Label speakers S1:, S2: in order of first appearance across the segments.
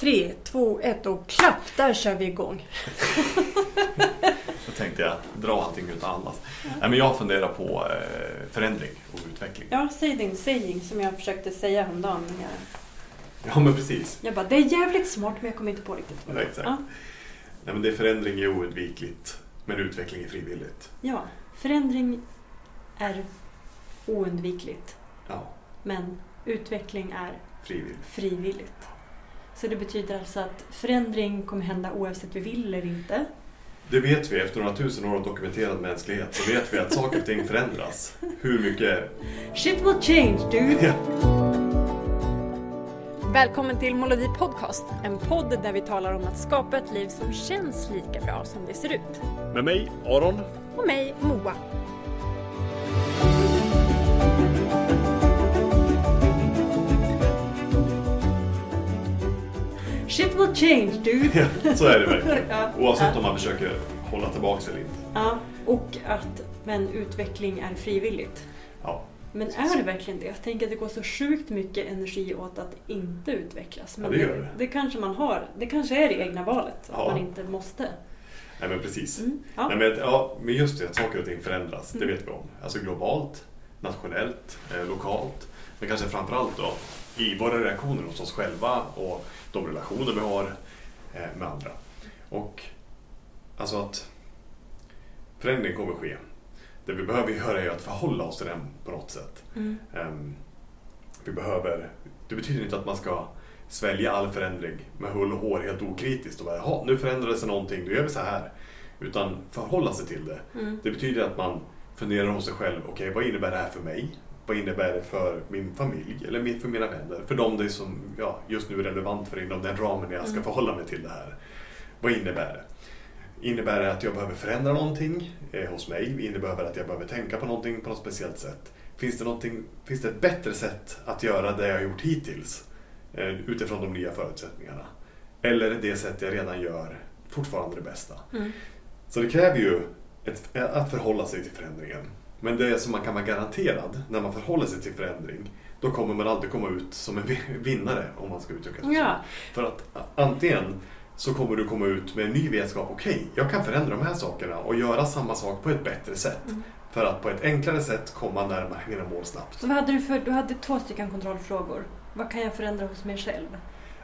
S1: Tre, två, ett och klapp! Där kör vi igång.
S2: Då tänkte jag dra allting utan annat. Nej, men jag funderar på eh, förändring och utveckling.
S1: Ja, säg din saying som jag försökte säga häromdagen. men Jag,
S2: Ja, men precis.
S1: jag bara, det är jävligt smart men jag kommer inte på riktigt
S2: Ja, exakt.
S1: Ja,
S2: Nej, men det förändring är oundvikligt, men utveckling är frivilligt.
S1: ja, förändring är oundvikligt.
S2: Ja,
S1: Men utveckling är
S2: frivilligt.
S1: frivilligt. Så det betyder alltså att förändring kommer hända oavsett vi vill eller inte.
S2: Det vet vi efter några tusen år av dokumenterad mänsklighet. Så vet vi att saker och ting förändras. Hur mycket...
S1: Shit will change dude! Välkommen till Molodi Podcast, en podd där vi talar om att skapa ett liv som känns lika bra som det ser ut.
S2: Med mig, Aron.
S1: Och mig, Moa. Shit will change dude!
S2: Ja, så är det verkligen.
S1: Ja.
S2: Oavsett om man försöker hålla tillbaka eller inte.
S1: Ja, och att men utveckling är frivilligt.
S2: Ja,
S1: Men är det verkligen det? Jag tänker att det går så sjukt mycket energi åt att inte utvecklas. Men
S2: Ja, det gör det.
S1: det kanske man har. Det kanske är det egna valet, att
S2: Ja.
S1: man inte måste.
S2: nej men precis.
S1: Mm. Ja.
S2: Nej, men, ja, men just det, att saker och ting förändras, det
S1: Mm.
S2: vet vi om. Alltså globalt, nationellt, eh, lokalt. Men kanske framförallt då i våra reaktioner hos oss själva och de relationer vi har eh, med andra. Och alltså att förändring kommer ske. Det vi behöver göra är att förhålla oss till den på något sätt.
S1: Mm.
S2: Ehm, vi behöver, det betyder inte att man ska svälja all förändring med hull och hår helt okritiskt och bara jaha, nu förändrades det någonting, då gör vi så här. Utan förhålla sig till det.
S1: Mm.
S2: Det betyder att man funderar hos sig själv, okej vad innebär det här för mig? Vad innebär det för min familj eller för mina vänner? För dem det är som ja, just nu är relevant för inom den ramen jag ska
S1: Mm.
S2: förhålla mig till det här. Vad innebär det? Innebär det att jag behöver förändra någonting eh, hos mig? Innebär det att jag behöver tänka på någonting på något speciellt sätt? Finns det, finns det ett bättre sätt att göra det jag har gjort hittills eh, utifrån de nya förutsättningarna? Eller är det sätt jag redan gör fortfarande det bästa?
S1: Mm.
S2: Så det kräver ju ett, att förhålla sig till förändringen. Men det som man kan vara garanterad när man förhåller sig till förändring, då kommer man alltid komma ut som en vi- vinnare om man ska uttrycka sig så.
S1: Ja.
S2: För att antingen så kommer du komma ut med en ny vetskap, okej, jag kan förändra de här sakerna och göra samma sak på ett bättre sätt.
S1: Mm.
S2: För att på ett enklare sätt komma närmare mina mål snabbt.
S1: Så vad hade du för, du hade två stycken kontrollfrågor. Vad kan jag förändra hos mig själv?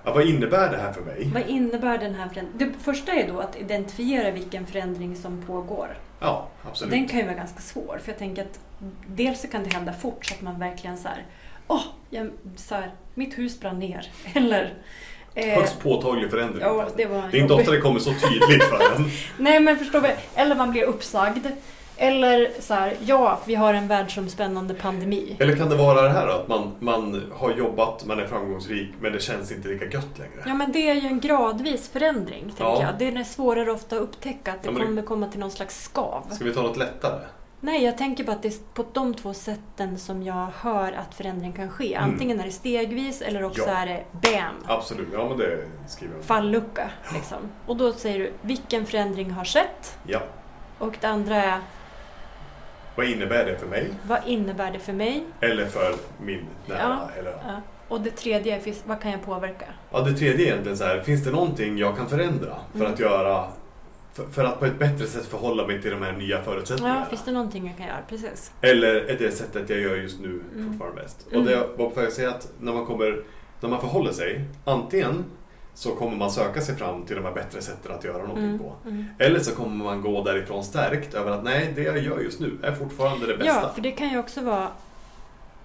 S2: Ja, vad innebär det här för mig?
S1: Vad innebär den här förändringen? Det första är då att identifiera vilken förändring som pågår.
S2: Ja, absolut.
S1: den kan ju vara ganska svår. För jag tänker att dels så kan det hända fort så att man verkligen så här, åh, jag, så här, mitt hus brann ner. Eller... eh,
S2: Högst påtaglig förändring.
S1: ja, det
S2: det är inte ofta det kommer så tydligt för en.
S1: Nej men förstår vi, eller man blir uppsagd. Eller så här, ja, vi har en världsomspännande pandemi.
S2: Eller kan det vara det här då, att man, man har jobbat, man är framgångsrik, men det känns inte lika gött längre?
S1: Ja men det är ju en gradvis förändring, tänker
S2: Ja.
S1: jag. Det är svårare ofta att upptäcka att det
S2: Ja, men det-
S1: kommer komma till någon slags skav.
S2: Ska vi ta något lättare?
S1: Nej, jag tänker bara att det är på de två sätten som jag hör att förändring kan ske.
S2: Mm.
S1: Antingen är det stegvis eller också
S2: Ja.
S1: är det BAM!
S2: Absolut, ja men det skriver jag.
S1: Fallucka, liksom. Och då säger du, vilken förändring har skett?
S2: Ja.
S1: Och det andra är,
S2: Vad innebär det för mig?
S1: vad innebär det för mig?
S2: Eller för min nära?
S1: Ja.
S2: Eller,
S1: Ja. Och det tredje finns- vad kan jag påverka?
S2: ja, det tredje är egentligen så här, finns det någonting jag kan förändra för
S1: Mm.
S2: att göra för, för att på ett bättre sätt förhålla mig till de här nya förutsättningarna?
S1: Ja, finns det någonting jag kan göra? Precis.
S2: Eller är det sättet jag gör just nu
S1: Mm.
S2: fortfarande bäst?
S1: Mm.
S2: Och det jag var på väg att säga att när man, kommer, när man förhåller sig, antingen så kommer man söka sig fram till de här bättre sätten att göra någonting
S1: Mm.
S2: på.
S1: Mm.
S2: Eller så kommer man gå därifrån stärkt över att nej, det jag gör just nu är fortfarande det bästa.
S1: Ja, för det kan ju också vara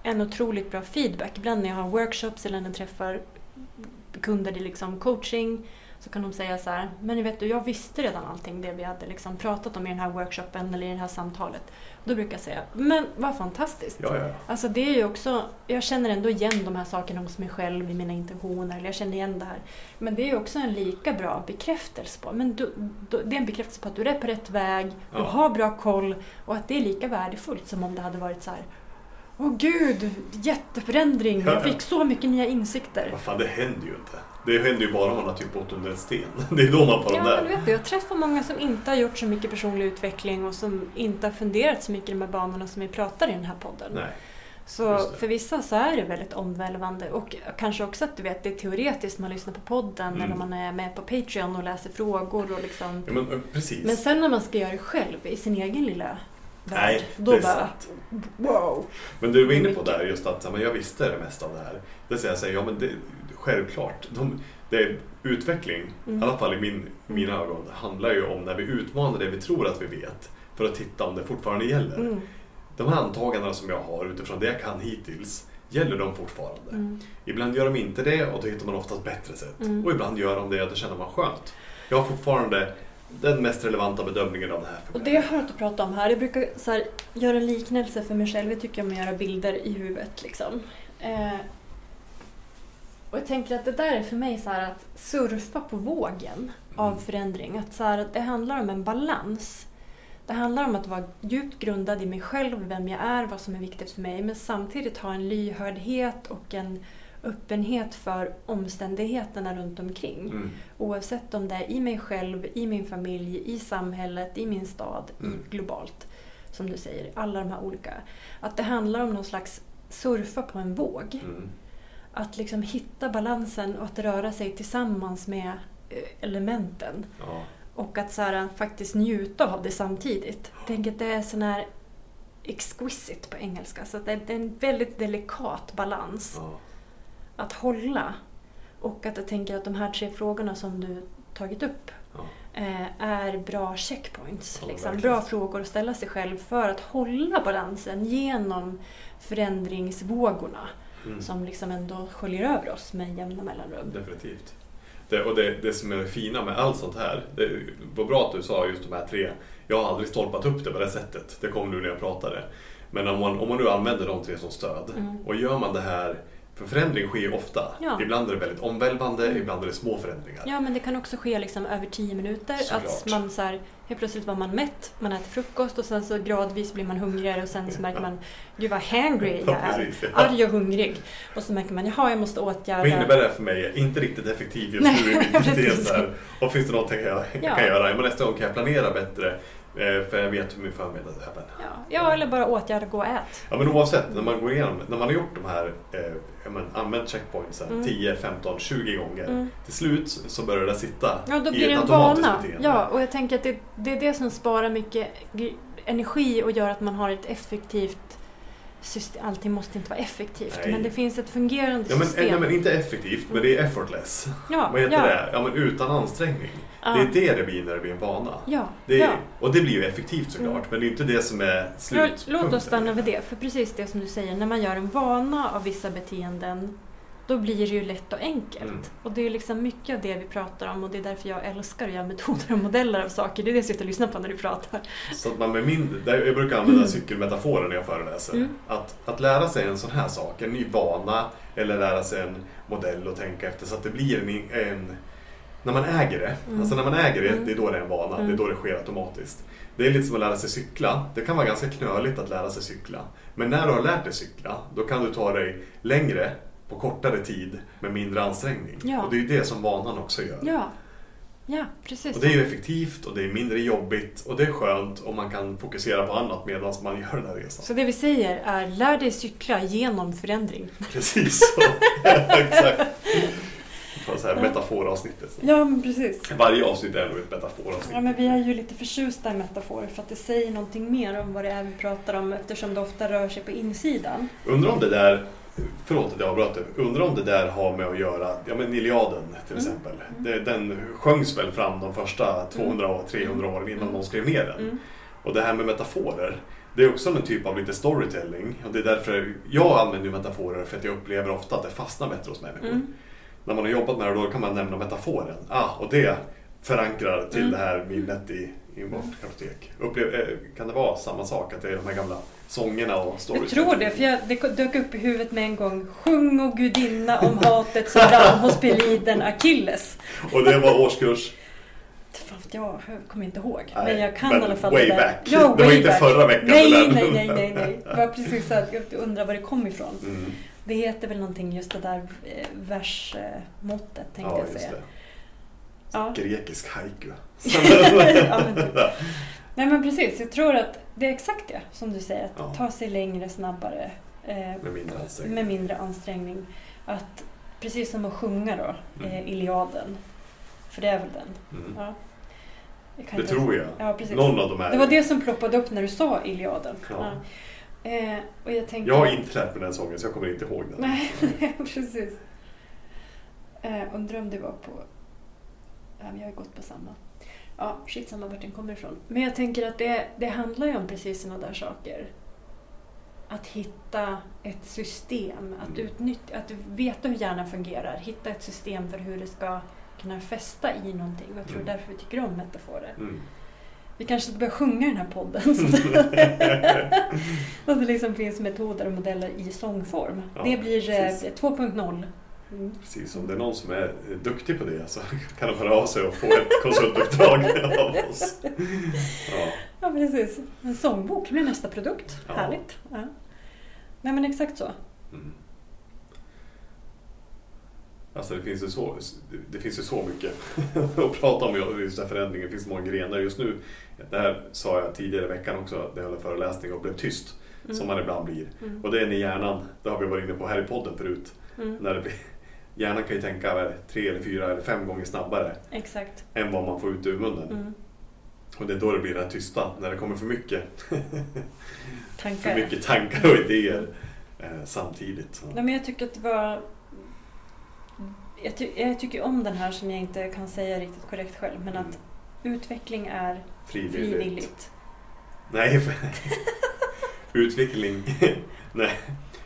S1: en otroligt bra feedback. Ibland när jag har workshops eller när jag träffar kunder i liksom coaching så kan de säga så här, men ni vet du, jag visste redan allting det vi hade liksom pratat om i den här workshopen eller i det här samtalet. Då brukar jag säga, men vad fantastiskt.
S2: Ja, ja.
S1: Alltså det är ju också, jag känner ändå igen de här sakerna hos mig själv i mina intentioner, eller jag känner igen det här. Men det är ju också en lika bra bekräftelse på, men du, du, det är en bekräftelse på att du är på rätt väg, du
S2: Ja.
S1: har bra koll och att det är lika värdefullt som om det hade varit så här. Åh gud, jätteförändring, jag fick så mycket nya insikter.
S2: Vad fan, det händer ju inte. Det händer ju bara om man har typ bott under en sten. Det är då man får
S1: Ja,
S2: de
S1: men
S2: där.
S1: vet du, jag träffar många som inte har gjort så mycket personlig utveckling och som inte har funderat så mycket i de här banorna som vi pratar i den här podden.
S2: Nej.
S1: Så för vissa så är det väldigt omvälvande och kanske också att du vet, det är teoretiskt man lyssnar på podden
S2: Mm.
S1: eller man är med på Patreon och läser frågor och liksom.
S2: Ja, men, eh, precis.
S1: Men sen när man ska göra det själv i sin egen lilla värld,
S2: Nej,
S1: då
S2: det är
S1: bara
S2: sant.
S1: wow.
S2: Men du var inne på där just att men jag visste det mesta av det här. Det säger jag säger, ja men det, självklart. De, det är utveckling,
S1: Mm.
S2: i alla fall i min, mina ögon, handlar ju om när vi utmanar det vi tror att vi vet för att titta om det fortfarande gäller.
S1: Mm.
S2: De här antagandena som jag har utifrån det jag kan hittills, gäller de fortfarande?
S1: Mm.
S2: Ibland gör de inte det och då hittar man oftast bättre sätt.
S1: Mm.
S2: Och ibland gör de det och då känner man skönt. Jag har fortfarande den mest relevanta bedömningen av det här för
S1: Och det jag har hört att prata om här, jag brukar så här, göra en liknelse för mig själv. Jag tycker om att göra bilder i huvudet. Liksom. Eh, och jag tänker att det där är för mig så här att surfa på vågen av
S2: Mm.
S1: förändring. Att så här, att det handlar om en balans. Det handlar om att vara djupt grundad i mig själv, vem jag är, vad som är viktigt för mig. Men samtidigt ha en lyhördhet och en öppenhet för omständigheterna runt omkring.
S2: Mm.
S1: Oavsett om det är i mig själv, i min familj, i samhället, i min stad,
S2: Mm.
S1: i globalt. Som du säger, alla de här olika. Att det handlar om någon slags surfa på en våg.
S2: Mm.
S1: Att liksom hitta balansen och att röra sig tillsammans med eh, elementen.
S2: Ja.
S1: Och att så här, faktiskt njuta av det samtidigt. Tänker att det är sån här exquisite på engelska. Så att det är det är en väldigt delikat balans
S2: Ja.
S1: Att hålla. Och att jag tänker att de här tre frågorna som du tagit upp
S2: Ja.
S1: eh, är bra checkpoints.
S2: Ja,
S1: liksom. Bra frågor att ställa sig själv för att hålla balansen genom förändringsvågorna
S2: Mm.
S1: som liksom ändå sköljer över oss med jämna mellanrum.
S2: Definitivt. Det, och det, det som är det fina med allt sånt här, det var bra att du sa just de här tre. Jag har aldrig stolpat upp det på det sättet, det kom nu när jag pratade. Men om man, om man nu använder de tre som stöd
S1: Mm.
S2: och gör man det här, för förändring sker ju ofta.
S1: Ja.
S2: Ibland är det väldigt omvälvande,
S1: Mm.
S2: ibland är det små förändringar.
S1: Ja, men det kan också ske liksom över tio minuter.
S2: Såklart.
S1: Att man så här, helt plötsligt var man mätt, man äter frukost och sen så gradvis blir man hungrigare och sen så märker man Gud vad hangry jag
S2: Ja,
S1: är.
S2: ja.
S1: Arg och hungrig. Och så märker man, jaha jag måste åtgärda.
S2: Vad innebär det för mig? Inte riktigt effektiv just nu i där. Och finns det någonting jag, jag
S1: Ja.
S2: kan göra? Men nästa gång kan jag planera bättre. Eh, För jag vet hur min förmiddag är. Men-
S1: Ja, ja, eller bara åtgärda, gå och ät.
S2: Ja men oavsett, när man går igenom, när man har gjort de här, eh, men, använt checkpointsen
S1: Mm.
S2: 10, 15, 20 gånger.
S1: Mm.
S2: Till slut så börjar det sitta
S1: Ja, då
S2: i
S1: blir
S2: ett
S1: det en vana.
S2: beteende.
S1: Ja, och jag tänker att det, det är det som sparar mycket energi och gör att man har ett effektivt system. Allting måste inte vara effektivt,
S2: Nej.
S1: men det finns ett fungerande
S2: Ja, men,
S1: system.
S2: nej, men inte effektivt, men det är effortless.
S1: ja,
S2: Vad heter
S1: ja,
S2: det? Ja men utan ansträngning.
S1: Ja.
S2: Det är det det blir när det blir en vana.
S1: Ja,
S2: Det är,
S1: ja.
S2: Och det blir ju effektivt såklart,
S1: Mm.
S2: men det är inte det som är slutpunkten.
S1: låt oss stanna vid det, för precis det som du säger, när man gör en vana av vissa beteenden då blir det ju lätt och enkelt.
S2: Mm.
S1: Och det är liksom mycket av det vi pratar om och det är därför jag älskar att göra metoder och modeller av saker. Det är det jag sitter och lyssnar på när du pratar.
S2: Så att man med min, där jag brukar använda cykelmetaforen när jag föreläser.
S1: Mm.
S2: Att, att lära sig en sån här sak, en ny vana eller lära sig en modell och tänka efter så att det blir en, en när man äger det,
S1: Mm.
S2: alltså när man äger det,
S1: Mm.
S2: det är då det är en vana,
S1: Mm.
S2: det är då det sker automatiskt. Det är lite som att lära sig cykla. Det kan vara ganska knöligt att lära sig cykla. Men när du har lärt dig cykla, då kan du ta dig längre på kortare tid med mindre ansträngning.
S1: Ja.
S2: Och det är ju det som vanan också gör.
S1: Ja, ja precis.
S2: Och det är ju effektivt och det är mindre jobbigt och det är skönt och man kan fokusera på annat medan man gör den här resan.
S1: Så det vi säger är lär dig cykla genom förändring.
S2: Precis så. Exakt. Så här metaforavsnittet.
S1: Ja, men precis.
S2: Varje avsnitt är nog ett metaforavsnitt.
S1: Ja, men vi är ju lite förtjusta i metaforer för att det säger någonting mer om vad det är vi pratar om eftersom det ofta rör sig på insidan.
S2: Undrar om det där, förlåt att jag avbröt det, undrar om det där har med att göra, ja men Iliaden till
S1: Mm.
S2: exempel. Det, den sjöngs väl fram de första 200 och 300 åren innan
S1: Mm.
S2: någon skrev ner den.
S1: Mm.
S2: Och det här med metaforer, det är också en typ av lite storytelling. Och det är därför jag använder metaforer för att jag upplever ofta att det fastnar bättre hos människor.
S1: Mm.
S2: När man har jobbat med det då kan man nämna metaforen. Ah, och det förankrar till
S1: Mm.
S2: det här minnet i, i vårt kartotek. Upplev, eh, kan det vara samma sak? Att det är de här gamla sångerna och
S1: Jag
S2: storytelling?
S1: tror det, för jag, det dök upp i huvudet med en gång. Sjung o gudinna om hatet som brann hos peliden Achilles.
S2: Och det var årskurs...
S1: Jag kommer inte ihåg.
S2: Nej,
S1: men jag kan i alla fall
S2: way
S1: det där.
S2: back.
S1: Ja,
S2: Det var
S1: way
S2: inte
S1: back.
S2: förra veckan
S1: Nej, nej, nej, nej, nej. Det var precis så att jag undrar var det kom ifrån.
S2: Mm.
S1: Det heter väl någonting just det där eh, versmåttet tänkte
S2: Ja,
S1: jag säga. Ja.
S2: Grekisk haiku.
S1: Ja, men typ. Nej men precis, jag tror att det är exakt det som du säger. Att
S2: Ja.
S1: ta sig längre, snabbare. eh,
S2: Med mindre ansträngning.
S1: med mindre ansträngning. Att, precis som att sjunga då,
S2: Mm.
S1: eh, Iliaden. För det är väl den?
S2: Mm.
S1: Ja.
S2: Det tror jag.
S1: Ja, precis.
S2: Någon av dem är
S1: Det var det som ploppade upp när du sa Iliaden.
S2: Ja.
S1: Eh, och jag tänkte...
S2: Jag har inte lärt mig den sången så jag kommer inte ihåg den.
S1: Nej, precis. Eh, undrar om det var på... Ja, jag har gått på samma. Ja, skitsamma vart den kommer ifrån. Men jag tänker att det, det handlar ju om precis sådana där saker. Att hitta ett system, att,
S2: Mm.
S1: utnyttja, att veta hur hjärnan fungerar. Hitta ett system för hur det ska kunna fästa i någonting. Jag tror
S2: Mm.
S1: därför vi tycker om metaforer.
S2: Mm.
S1: Vi kanske ska börja sjunga i den här podden. Så att det liksom finns metoder och modeller i sångform.
S2: Ja,
S1: det blir eh,
S2: precis.
S1: 2.0. Mm.
S2: Precis, om det är någon som är duktig på det så kan de höra av sig och få ett konsultuppdrag av oss. Ja.
S1: Ja, precis. En sångbok blir nästa produkt.
S2: Ja.
S1: Härligt. Ja. Nej, men exakt så.
S2: Mm. Alltså det finns ju så, det finns ju så mycket att prata om just den här förändringen. Det finns många grenar just nu. Det här sa jag tidigare i veckan också, det höll en föreläsning och blev tyst.
S1: Mm.
S2: Som man ibland blir.
S1: Mm.
S2: Och det är när hjärnan, det har vi varit inne på här i podden förut.
S1: Mm.
S2: När det blir, hjärnan kan ju tänka tre eller fyra eller fem gånger snabbare
S1: Exakt.
S2: än vad man får ut ur munnen.
S1: Mm.
S2: Och det är då det blir det här tysta, när det kommer för mycket, för
S1: Tankar.
S2: mycket tankar och idéer eh, samtidigt. Så.
S1: Men jag tycker att det var... Jag, ty- jag tycker om den här som jag inte kan säga riktigt korrekt själv. Men att utveckling är
S2: Frivilligt.
S1: frivilligt.
S2: Nej, för... utveckling... Nej,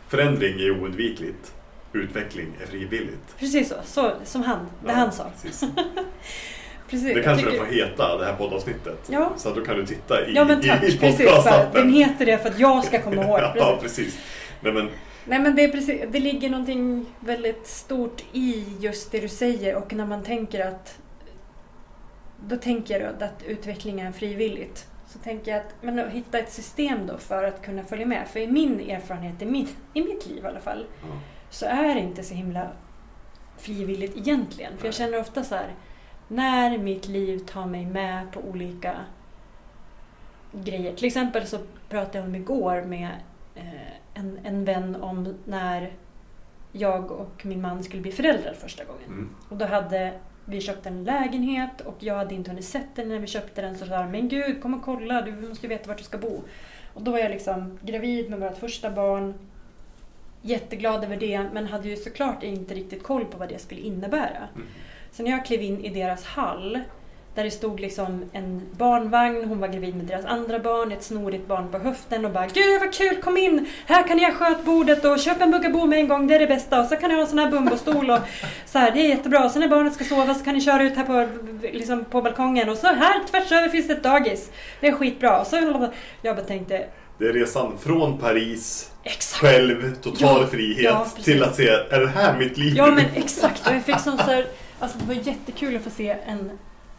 S2: förändring är oundvikligt. Utveckling är frivilligt.
S1: Precis så. så som han. Det
S2: Ja,
S1: han sa.
S2: Precis.
S1: Precis.
S2: Det kanske
S1: tycker-
S2: det får heta, det här poddavsnittet.
S1: Ja.
S2: Så att då kan du titta i,
S1: Ja men
S2: i,
S1: tack,
S2: i
S1: precis.
S2: Podcastappen.
S1: den heter det för att jag ska komma ihåg. Precis.
S2: ja, precis. Nej, men,
S1: Nej men det, är precis, det ligger någonting väldigt stort i just det du säger och när man tänker att då tänker jag att utveckling är frivilligt. Så tänker jag att men hitta ett system då för att kunna följa med. För i min erfarenhet, i mitt, i mitt liv i alla fall,
S2: ja.
S1: Så är det inte så himla frivilligt egentligen. För jag känner ofta så här, när mitt liv tar mig med på olika grejer. Till exempel så pratade jag om igår med eh, en, en vän om när jag och min man skulle bli föräldrar första gången.
S2: Mm.
S1: Och då hade vi köpt en lägenhet och jag hade inte hunnit sett den när vi köpte den. Så sa de, men gud, kom och kolla, du måste ju veta vart du ska bo. Och då var jag liksom gravid med vårt första barn. Jätteglad över det, men hade ju såklart inte riktigt koll på vad det skulle innebära.
S2: Mm.
S1: Så när jag klev in i deras hall, där det stod liksom en barnvagn, hon var gravid med deras andra barn, ett snorigt barn på höften och bara Gud vad kul, kom in! Här kan ni ha skötbordet och köp en buggabo med en gång, det är det bästa. Och så kan ni ha en sån här bumbostol och så här, det är jättebra. Och så när barnet ska sova så kan ni köra ut här på, liksom på balkongen och så här tvärs över finns det ett dagis. Det är skitbra. Och så jag bara tänkte,
S2: Det är resan från Paris,
S1: exakt!
S2: själv, total
S1: Ja,
S2: frihet,
S1: ja,
S2: till att se, är det här mitt liv?
S1: Ja men exakt. Och jag fick sån så här, alltså det var jättekul att få se en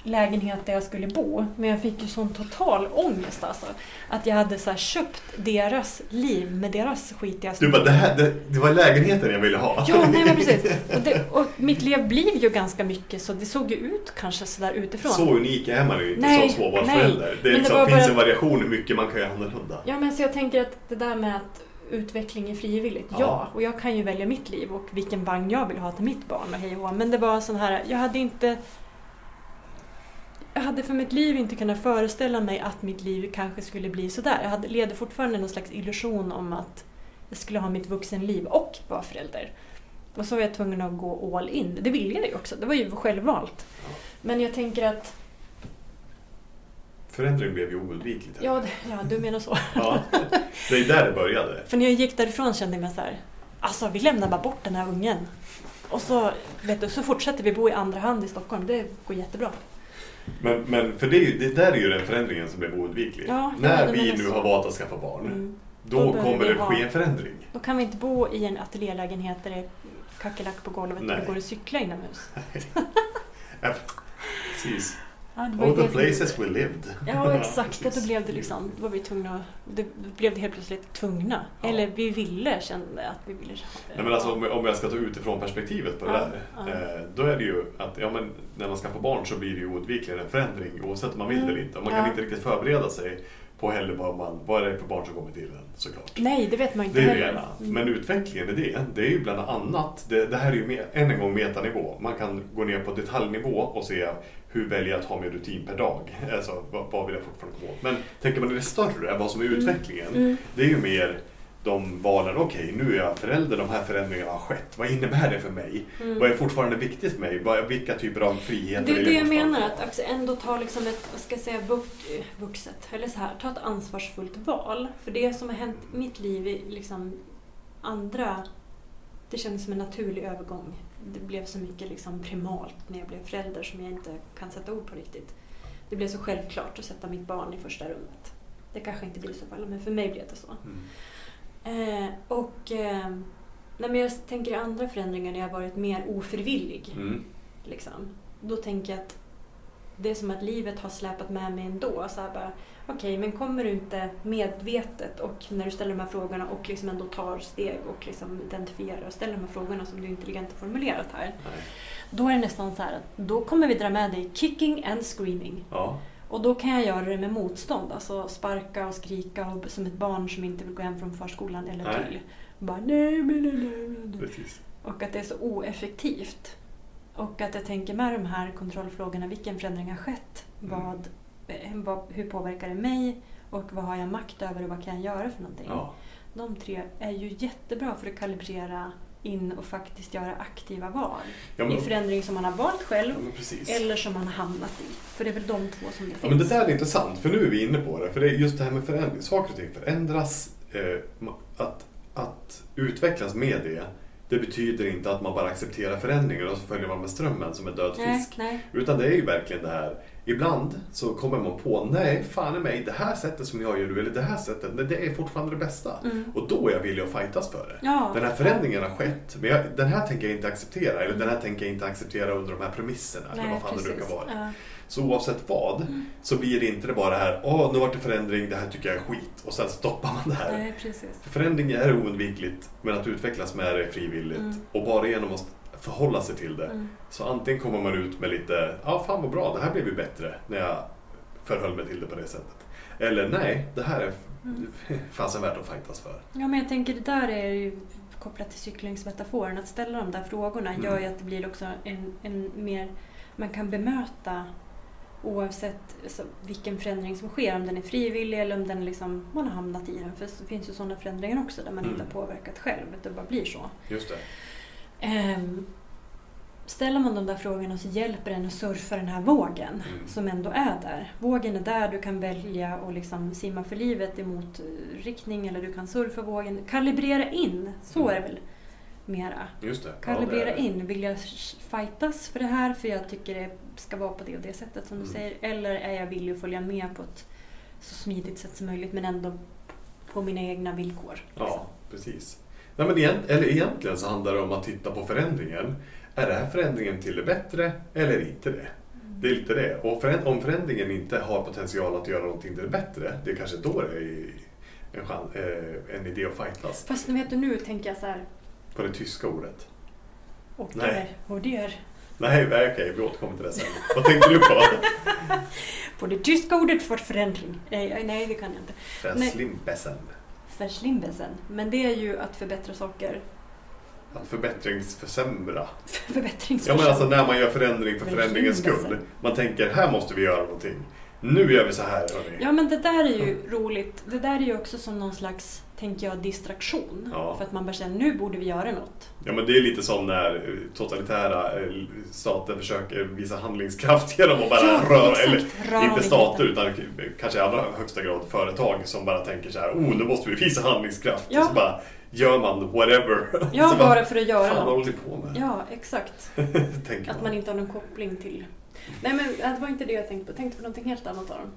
S1: lägenhet där jag skulle bo. Men jag fick ju sån total ångest alltså. Att jag hade så här köpt deras liv med deras skitiga
S2: Du bara, det, här, det, det var lägenheten jag ville ha.
S1: Ja, nej men precis. Och, det, och mitt liv blir ju ganska mycket så det såg ju ut kanske sådär utifrån.
S2: Så unik är man ju inte
S1: Nej,
S2: som småbarnsförälder. Det, liksom, finns
S1: bara-
S2: en variation hur mycket man kan göra annorlunda.
S1: Ja men så jag tänker att det där med att utveckling är frivilligt, ja.
S2: Ja.
S1: Och jag kan ju välja mitt liv och vilken vagn jag vill ha till mitt barn och hej och. Men det var sån här, jag hade inte... Jag hade för mitt liv inte kunnat föreställa mig att mitt liv kanske skulle bli sådär. Jag hade, levde fortfarande någon slags illusion om att jag skulle ha mitt vuxenliv och vara förälder. Och så var jag tvungen att gå all in. Det ville jag ju också, det var ju självvalt. Men jag tänker att,
S2: Förändring blev ju oundvikligt.
S1: ja, ja du menar så.
S2: Ja, det är där det började.
S1: För när jag gick därifrån kände jag mig så här, alltså vi lämnar bara bort den här ungen. Och så, vet du, så fortsätter vi bo i andra hand i Stockholm, det går jättebra.
S2: Men, men för det, det där är ju den förändringen som blev oundviklig.
S1: Ja,
S2: När vi nu
S1: så.
S2: har valt att skaffa barn,
S1: Mm.
S2: då,
S1: Då
S2: kommer det
S1: ha-
S2: ske en förändring.
S1: Då kan vi inte bo i en ateljélägenhet där det är kackerlack på golvet och
S2: Nej.
S1: det går att cykla inomhus.
S2: Precis.
S1: Ja, det
S2: All the
S1: det
S2: places we lived.
S1: Ja, exakt. Och då
S2: precis.
S1: blev det liksom, då var vi tvungna, att- det då blev det helt plötsligt tvungna.
S2: Ja.
S1: Eller vi ville, kände att vi ville.
S2: Nej, men alltså, om, om jag ska ta utifrån perspektivet på det
S1: Ja,
S2: där.
S1: ja.
S2: Eh, då är det ju att ja, men när man ska få barn så blir det ju oundvikligen en förändring oavsett om man vill
S1: Mm,
S2: eller inte. Man
S1: ja.
S2: kan inte riktigt förbereda sig på heller vad, man, vad är det för barn som kommer till en såklart.
S1: Nej, det vet man inte
S2: Det är
S1: heller.
S2: ena.
S1: Mm.
S2: Men utvecklingen i det, det är ju bland annat, det, det här är ju än en gång metanivå. Man kan gå ner på detaljnivå och se hur väljer jag att ha min rutin per dag? Alltså vad, vad vill jag fortfarande komma åt? Men tänker man i det större, vad som är utvecklingen,
S1: Mm.
S2: det är ju mer de valen, okej nu är jag förälder, de här förändringarna har skett. Vad innebär det för mig?
S1: Mm.
S2: Vad är fortfarande viktigt för mig? Vilka typer av friheter
S1: Det är det jag menar, att också ändå ta liksom ett, vad ska jag säga, vux, vuxet, eller så här, ta ett ansvarsfullt val. För det som har hänt i mitt liv i liksom andra, det kändes som en naturlig övergång. Det blev så mycket liksom primalt när jag blev förälder som jag inte kan sätta ord på riktigt. Det blev så självklart att sätta mitt barn i första rummet. Det kanske inte blir så för alla, men för mig blev det så.
S2: Mm.
S1: Eh, och eh, nej, men jag tänker i andra förändringar när jag har varit mer ofrivillig.
S2: Mm.
S1: Liksom. Då tänker jag att det är som att livet har släpat med mig ändå. Så här bara, Okej, men kommer du inte medvetet och när du ställer de här frågorna och liksom ändå tar steg och liksom identifierar och ställer de här frågorna som du intelligent har formulerat här.
S2: Nej.
S1: Då är det nästan så här att då kommer vi dra med dig kicking and screaming.
S2: Ja.
S1: Och då kan jag göra det med motstånd, alltså sparka och skrika och som ett barn som inte vill gå hem från förskolan eller
S2: Nej.
S1: till. Bara nej, nej, nej, nej. Och att det är så oeffektivt. Och att jag tänker med de här kontrollfrågorna, vilken förändring har skett?
S2: Mm.
S1: Vad, eh, vad, hur påverkar det mig? Och vad har jag makt över och vad kan jag göra för någonting?
S2: Ja.
S1: De tre är ju jättebra för att kalibrera in och faktiskt göra aktiva val.
S2: Ja, men,
S1: I förändring som man har valt själv
S2: ja,
S1: eller som man har hamnat i. För det är väl de två som det
S2: Ja,
S1: finns.
S2: men det där är intressant, för nu är vi inne på det. För det är just det här med förändring. Saker och ting förändras. Eh, att, att utvecklas med det, det betyder inte att man bara accepterar förändringar och så följer man med strömmen som en död
S1: nej,
S2: fisk.
S1: nej.
S2: Utan det är ju verkligen det här. Ibland så kommer man på, nej, fan i mig, det här sättet som jag gör nu, eller det här sättet, nej, det är fortfarande det bästa.
S1: Mm.
S2: Och då är jag villig att fightas för det.
S1: Ja.
S2: Den här förändringen har skett, men jag, den här tänker jag inte acceptera. Eller den här tänker jag inte acceptera under de här premisserna. eller
S1: Nej,
S2: vad fan det
S1: precis.
S2: kan vara.
S1: Ja.
S2: Så oavsett vad så blir det inte det bara det här, åh nu vart det förändring, det här tycker jag är skit. Och sen stoppar man det här.
S1: Nej, precis.
S2: För förändring är oundvikligt, men att utvecklas med det är frivilligt.
S1: Mm.
S2: Och bara genom att förhålla sig till det.
S1: Mm.
S2: Så antingen kommer man ut med lite, ja fan vad bra, det här blev ju bättre när jag förhöll mig till det på det sättet. Eller nej, det här är
S1: Mm.
S2: fasen värt att fightas för.
S1: Ja, men jag tänker det där är ju kopplat till cyklingsmetaforen. Att ställa de där frågorna
S2: Mm.
S1: gör ju att det blir också en, en mer... Man kan bemöta oavsett alltså, vilken förändring som sker. Om den är frivillig eller om den liksom, man har hamnat i den. För det finns ju sådana förändringar också där man
S2: Mm.
S1: inte har påverkat själv. Att det bara blir så.
S2: Just det.
S1: Ehm, ställer man de där frågorna så hjälper den att surfa den här vågen
S2: Mm.
S1: som ändå är där. Vågen är där, du kan välja att liksom simma för livet emot eh, riktning eller du kan surfa vågen. Kalibrera in, så är det väl mera.
S2: Just det.
S1: Kalibrera
S2: ja,
S1: in, vill jag fightas för det här för jag tycker det ska vara på det och det sättet som du
S2: Mm.
S1: säger. Eller är jag villig att följa med på ett så smidigt sätt som möjligt men ändå på mina egna villkor. liksom.
S2: Ja, precis. Nej, men egent, eller egentligen så handlar det om att titta på förändringen. Är det här förändringen till det bättre eller inte det? Det är lite det. Och föränd- om förändringen inte har potential att göra någonting till det bättre, det är kanske då det är en, chans, eh, en idé att fightas.
S1: Fast vet du, nu tänker jag så här.
S2: På det tyska ordet.
S1: Och
S2: Nej.
S1: där, och där.
S2: Nej, okej, vi återkommer till det sen. Vad tänkte du på?
S1: På det tyska ordet för förändring. Nej, nej det kan jag inte. Nej.
S2: Verslimpessen.
S1: Verschlimmbesen. Men det är ju att förbättra saker.
S2: Att förbättringsförsämra. Ja
S1: Förbättringsförsök.
S2: men alltså när man gör förändring för förändringens skull. Man tänker, här måste vi göra någonting. Nu gör vi så här, hörni.
S1: Ja men det där är ju roligt. Det där är ju också som någon slags, tänker jag, distraktion.
S2: Ja.
S1: För att man bara säger nu borde vi göra något.
S2: Ja men det är lite som när totalitära eh, stater försöker visa handlingskraft genom att bara röra,
S1: exakt.
S2: eller
S1: Röra
S2: inte stater utan kanske i allra högsta grad företag som bara tänker så här, oh nu måste vi visa handlingskraft.
S1: Ja.
S2: Och så bara gör man whatever.
S1: Ja, bara för att göra
S2: Fan
S1: något.
S2: håller ni på med?
S1: Ja, exakt. Att man inte har någon koppling till... Nej men det var inte det jag tänkte på. Jag tänkte på någonting helt annat Aron.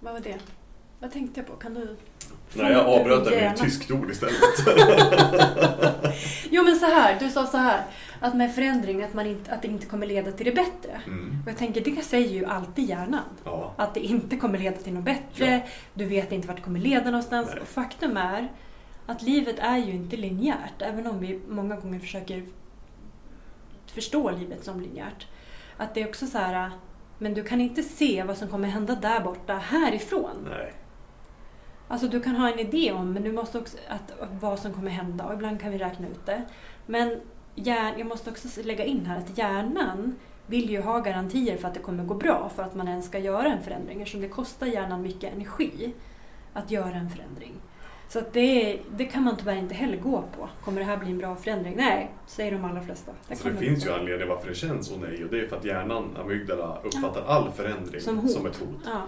S1: Vad var det? Vad tänkte jag på? Kan du...
S2: Nej, jag avbröt det med ett tyskt ord istället.
S1: Jo men så här, du sa så här. Att med förändring, att, man inte, att det inte kommer leda till det bättre.
S2: Mm.
S1: Och jag tänker, det säger ju alltid hjärnan.
S2: Ja.
S1: Att det inte kommer leda till något bättre, du vet inte vart det kommer leda någonstans.
S2: Nej.
S1: Och faktum är att livet är ju inte linjärt, även om vi många gånger försöker förstå livet som linjärt. Att det är också så här, Men du kan inte se vad som kommer hända där borta härifrån.
S2: Nej.
S1: Alltså du kan ha en idé om, men du måste också att, vad som kommer hända och ibland kan vi räkna ut det. Men hjärn, jag måste också lägga in här att hjärnan vill ju ha garantier för att det kommer gå bra för att man ens ska göra en förändring eftersom det kostar hjärnan mycket energi att göra en förändring. Så att det, det kan man tyvärr inte heller gå på. Kommer det här bli en bra förändring? Nej, säger de allra flesta.
S2: Det, alltså det finns ju anledning varför det känns så nej och det är för att hjärnan, amygdala, uppfattar ja. all förändring som, som ett hot.
S1: Ja.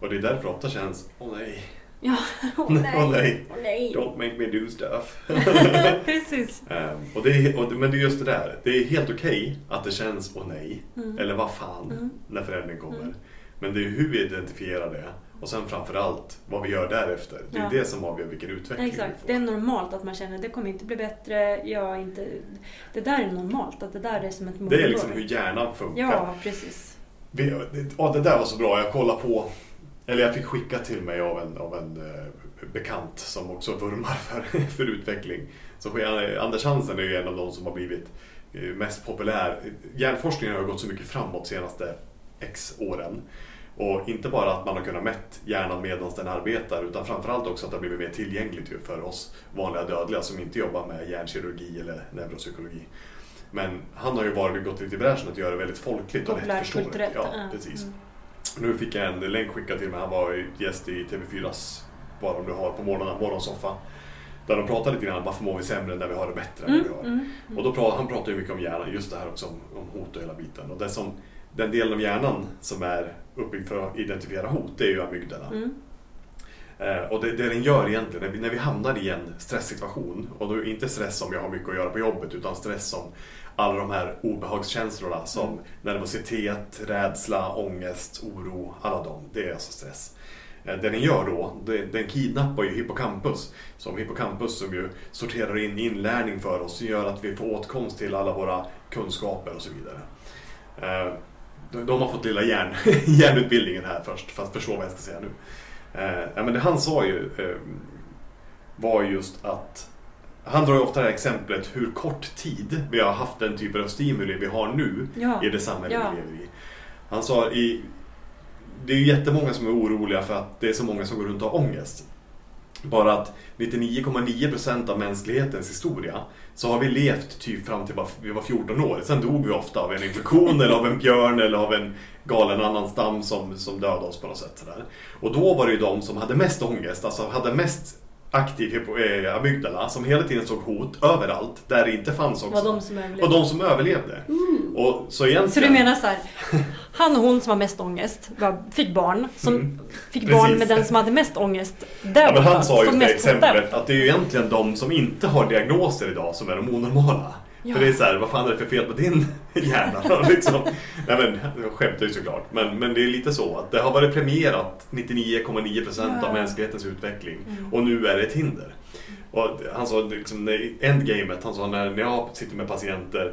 S2: Och det är därför det ofta känns, åh nej,
S1: Ja, åh nej.
S2: oh, nej.
S1: Oh, nej.
S2: Don't make me do stuff.
S1: Precis.
S2: Um, och det är, och, men det är just det där. Det är helt okej okay att det känns åh nej. Mm. Eller vad fan mm. när förändring kommer. Mm. Men det är hur vi identifierar det. Och sen framförallt vad vi gör därefter. Det är ja. det som avgör vilken utveckling
S1: Exakt. vi får. Det är normalt att man känner att det kommer inte bli bättre. Jag inte... Det där är normalt. Att det där är som ett
S2: mål. Det är liksom hur hjärnan funkar.
S1: Ja, precis.
S2: Vi, det, ja, det där var så bra. Jag kollade på eller jag fick skicka till mig av en, av en eh, bekant som också vurmar för, för utveckling. Så Anders Hansen är ju en av de som har blivit eh, mest populär. Hjärnforskningen har gått så mycket framåt de senaste X åren. Och inte bara att man har kunnat mätt hjärnan medan den arbetar utan framförallt också att det har blivit mer tillgängligt för oss vanliga dödliga som inte jobbar med hjärnkirurgi eller neuropsykologi. Men han har ju varit, gått lite i bräschen att göra det väldigt folkligt och lättförståeligt. Ja, precis. Mm. Nu fick jag en länk skickad till mig. Han var gäst i TV4s Vad om du har på morgonen, morgonsoffa. Där de pratade lite grann varför mår vi sämre när vi har det bättre än mm, vi har. Mm, mm. Och då pratar, han pratar ju mycket om hjärnan, just det här också om, om hot och hela biten. Och det som, den delen av hjärnan som är uppbyggd för att identifiera hot, det är ju amygdala. Mm. Eh, och det, det den gör egentligen, när vi, när vi hamnar i en stresssituation, och då inte stress som jag har mycket att göra på jobbet, utan stress som alla de här obehagskänslorna som mm. nervositet, rädsla, ångest, oro, alla de, det är alltså stress. Eh, det den gör då, den kidnappar ju hippocampus. Som hippocampus som ju sorterar in inlärning för oss, som gör att vi får åtkomst till alla våra kunskaper och så vidare. Eh, de har fått lilla hjärn, hjärnutbildningen här först, för att förstå vad jag ska säga nu. Eh, men det han sa ju var just att han drar ju ofta det här exemplet hur kort tid vi har haft den typen av stimuli vi har nu ja. i det samhälle ja. vi lever i. Han sa i det är ju jättemånga som är oroliga för att det är så många som går runt och har ångest. Bara att 99,9% av mänsklighetens historia så har vi levt typ fram till vi var 14 år. Sen dog vi ofta av en infektion eller av en björn eller av en galen annan stam som, som dödade oss på något sätt. Sådär. Och då var det ju de som hade mest ångest, alltså hade mest aktiv eh, amygdala som hela tiden såg hot överallt där det inte fanns också.
S1: Var de som överlevde.
S2: Och de som överlevde. Mm. Och så, egentligen...
S1: så du menar så här, han och hon som har mest ångest fick barn, som mm. fick Precis. barn med den som hade mest ångest där
S2: ja, men Han sa ju det exemplet att det är ju egentligen de som inte har diagnoser idag som är de onormala. Ja. För det är så här, vad fan är det för fel på din hjärna? liksom. Nej men, jag skämtar ju såklart. Men, men det är lite så att det har varit premierat 99,9% ja. av mänsklighetens utveckling. Mm. Och nu är det ett hinder. Och han sa liksom, endgamet, han sa när, när jag sitter med patienter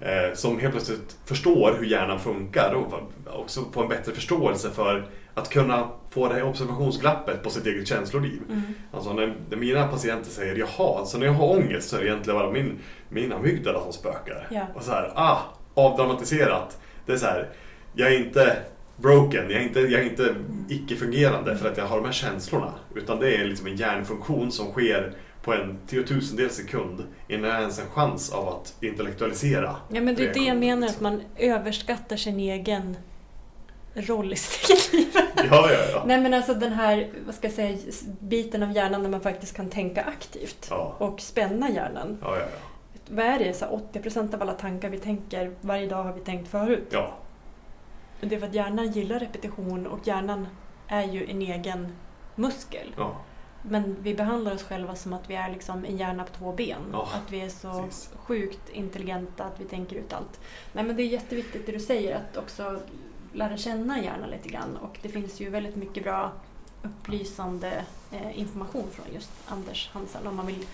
S2: eh, som helt plötsligt förstår hur hjärnan funkar och också får en bättre förståelse för att kunna få det här observationsglappet på sitt eget känsloliv. Mm. Alltså när, när, mina patienter säger jaha, så när jag har ångest så är det egentligen bara min, min amygdala som spökar.
S1: Ja.
S2: Och så här, ah, avdramatiserat. Det är så här, jag är inte broken, jag är inte, jag är inte icke-fungerande för att jag har de här känslorna. Utan det är liksom en hjärnfunktion som sker på en tiotusendel sekund innan jag ens en chans av att intellektualisera.
S1: Ja men det är det jag menar, att man överskattar sin egen roll i sitt liv.
S2: Ja, ja, ja.
S1: Nej men alltså den här, vad ska jag säga, biten av hjärnan där man faktiskt kan tänka aktivt
S2: ja.
S1: och spänna hjärnan.
S2: Ja, ja, ja.
S1: Vad är det? Så 80% av alla tankar vi tänker varje dag har vi tänkt förut.
S2: Ja.
S1: Det är för att hjärnan gillar repetition och hjärnan är ju en egen muskel.
S2: Ja.
S1: Men vi behandlar oss själva som att vi är liksom en hjärna på två ben.
S2: Ja,
S1: att vi är så
S2: precis.
S1: sjukt intelligenta att vi tänker ut allt. Nej men det är jätteviktigt det du säger att också lära känna hjärnan lite grann. Och det finns ju väldigt mycket bra upplysande eh, information från just Anders Hansen om man vill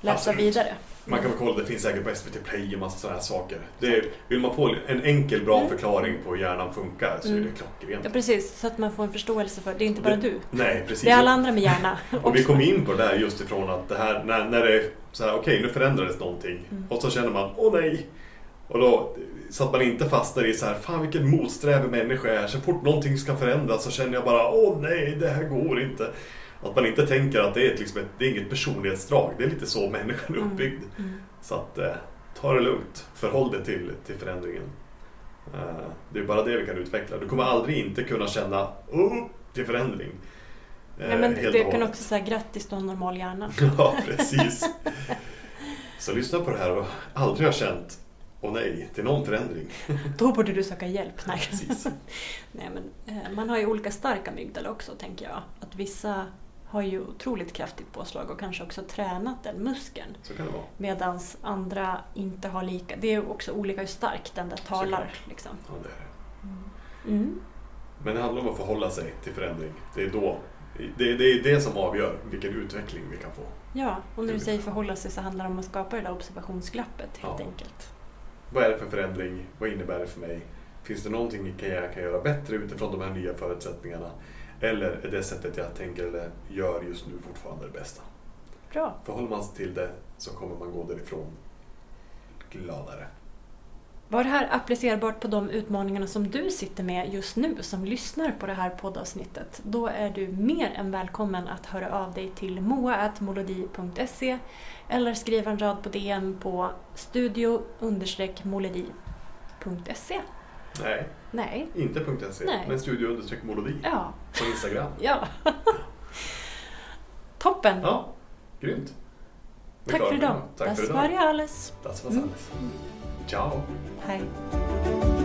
S1: läsa Absolut. vidare.
S2: Man kan väl kolla, det finns säkert på SVT Play och massa sådana här saker. Det vill man få en enkel, bra mm. förklaring på hur hjärnan funkar så mm. är det klockrent.
S1: Ja, precis. Så att man får en förståelse för det. är inte bara
S2: det,
S1: du.
S2: Nej, precis.
S1: Det är alla andra med hjärna.
S2: och vi kom in på det där just ifrån att det här, när, när det är så här, okej, okay, nu förändrades någonting. Mm. Och så känner man, åh nej. Och då, så att man inte fastnar i så här, fan vilken motsträvig människa jag är. Så fort någonting ska förändras så känner jag bara, åh nej, det här går inte. Att man inte tänker att det är, liksom ett, det är inget personlighetsdrag, det är lite så människan är uppbyggd.
S1: Mm.
S2: Så att eh, ta det lugnt, förhåll dig till, till förändringen. Eh, det är bara det vi kan utveckla. Du kommer aldrig inte kunna känna oh, till förändring. Eh,
S1: Nej, men
S2: helt
S1: du kan
S2: hållet.
S1: också säga grattis, du har en normal hjärna.
S2: Ja, precis. Så lyssna på det här och aldrig har känt åh nej till någon förändring.
S1: Då borde du söka hjälp. Nej.
S2: Precis.
S1: Nej, men, eh, man har ju olika starka amygdala också, tänker jag. Att vissa har ju otroligt kraftigt påslag och kanske också tränat den muskeln.
S2: Så kan det vara.
S1: Medan andra inte har lika. Det är också olika hur starkt den där talar. Liksom.
S2: Ja, det är det.
S1: Mm.
S2: Men det handlar om att förhålla sig till förändring. Det är, då, det, det är det som avgör vilken utveckling vi kan få.
S1: Ja, och när du säger förhålla sig så handlar det om att skapa det där observationsglappet helt
S2: Ja.
S1: enkelt.
S2: Vad är det för förändring? Vad innebär det för mig? Finns det någonting jag kan göra bättre utifrån de här nya förutsättningarna? Eller är det sättet jag tänker eller gör just nu fortfarande det bästa?
S1: Bra.
S2: Förhåller man sig till det så kommer man gå därifrån gladare.
S1: Var det här applicerbart på de utmaningarna som du sitter med just nu som lyssnar på det här poddavsnittet? Då är du mer än välkommen att höra av dig till moa.molodi.se eller skriva en rad på DM på studio-molodi.se.
S2: Nej,
S1: Nej,
S2: inte .se,
S1: Nej.
S2: men studio molodi
S1: ja,
S2: på Instagram.
S1: ja. Toppen!
S2: Ja, grymt.
S1: Tack för idag.
S2: Tack
S1: Das
S2: för
S1: war
S2: idag.
S1: ja alles.
S2: Das was
S1: Mm.
S2: 加油！
S1: 嗨。